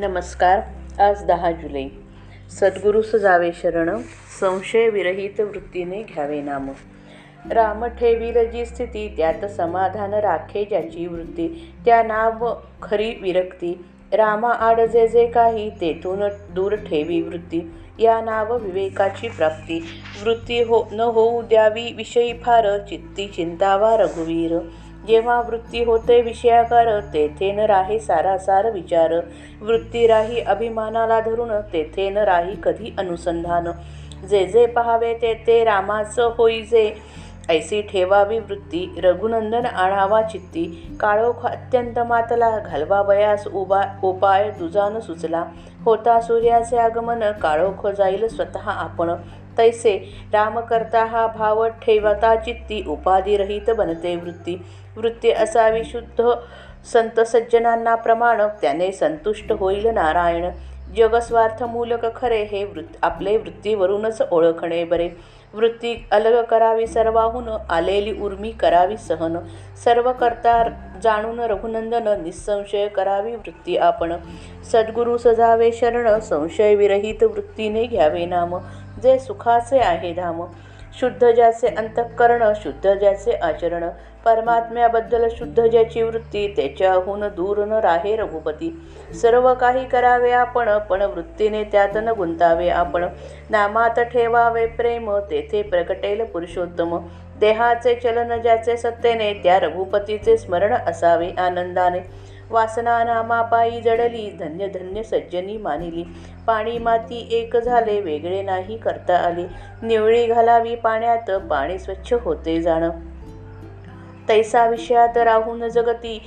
नमस्कार आज दहा जुलै. सद्गुरुस जावे शरण संशय विरहित वृत्तीने घ्यावे नाम. राम ठेवील जी स्थिती त्यात समाधान राखे ज्याची वृत्ती त्या नाव खरी विरक्ती. रामा आड जे जे काही तेथून दूर ठेवी वृत्ती. या नाव विवेकाची प्राप्ती. वृत्ती हो न होऊ द्यावी विषयी फार चित्ती चिंतावा रघुवीर. जेव्हा वृत्ती होते विषयाकार तेथे न राहे सारासार विचार. वृत्ती राही अभिमानाला धरून तेथे न राही कधी अनुसंधान. जे जे पहावे ते ते रामाचं होई जे ऐसी ठेवावी वृत्ती रघुनंदन आणावा चित्ती. काळोख अत्यंत मातला घालवा वयास उबा उपाय दुजान सुचला. होता सूर्याचे आगमन काळोख जाईल स्वतः आपण. तैसे रामकर्ता हा भाव ठेवता चित्ती उपाधिरहित बनते वृत्ती. वृत्ती असावी शुद्ध संत सज्जनांना प्रमाण त्याने संतुष्ट होईल नारायण. जगस्वार्थ मूलक खरे हे वृत्त आपले वृत्तीवरूनच ओळखणे बरे. वृत्ती अलग करावी सर्वाहून आलेली उर्मी करावी सहन. सर्व करता जाणून रघुनंदन निसंशय करावी वृत्ती आपण. सद्गुरु सजावे शरण संशय विरहित वृत्तीने घ्यावे नाम. जे सुखाचे आहे धाम शुद्ध ज्याचे अंतःकरण शुद्ध ज्याचे आचरण परमात्म्याबद्दल शुद्ध ज्याची वृत्ती त्याच्याहून दूर न राहे रघुपती. सर्व काही करावे आपण पण वृत्तीने त्यात न गुंतावे आपण. नामात ठेवावे प्रेम तेथे प्रकटेल पुरुषोत्तम. देहाचे चलन ज्याचे सत्तेने त्या रघुपतीचे स्मरण असावे आनंदाने. वासना नामापायी जडली धन्य धन्य सज्जनी मानिली. पाणी माती एक झाले वेगळे नाही करता आले. निवळी घालावी पाण्यात पाणी स्वच्छ होते जाणं. तैसा विषयात राहून जगती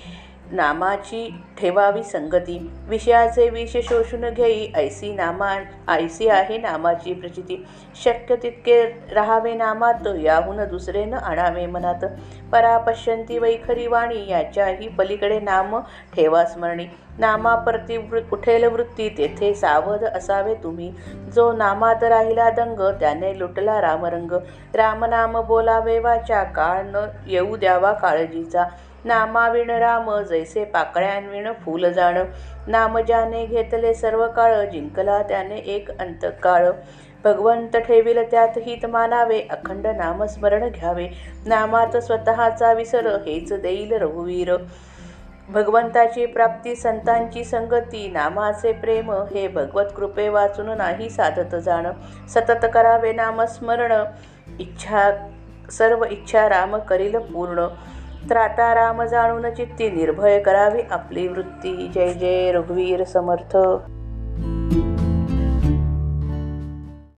नामाची ठेवावी संगती. विषयाचे विष शोषून घेई ऐसी नामा ऐसी आहे नामाची प्रचिती. शक्य तितके राहावे नामात याहून दुसरे न आणावे मनात. परापश्यंती वैखरी वाणी याच्याही पलीकडे नाम ठेवा स्मरणी. नामाप्रती वृ उठेल वृत्ती तेथे सावध असावे तुम्ही. जो नामात राहिला दंग त्याने लुटला रामरंग. रामनाम बोलावे वाचा काळ न येऊ द्यावा काळजीचा. नामाविण राम जैसे पाकळ्यांविण फूल जाण. नाम ज्याने घेतले सर्व काळ जिंकला त्याने एक अंतकाळ. भगवंत ठेविल त्यात हित मानावे अखंड नामस्मरण घ्यावे. नामात स्वतःचा विसर हेच देईल रघुवीर. भगवंताची प्राप्ती संतांची संगती नामाचे प्रेम हे भगवत कृपे वाचून नाही साधत जाण. सतत करावे नामस्मरण इच्छा सर्व इच्छा राम करील पूर्ण. त्राता राम जाणून चित्ती निर्भय करावी आपली वृत्ती. जय जय रघुवीर समर्थ.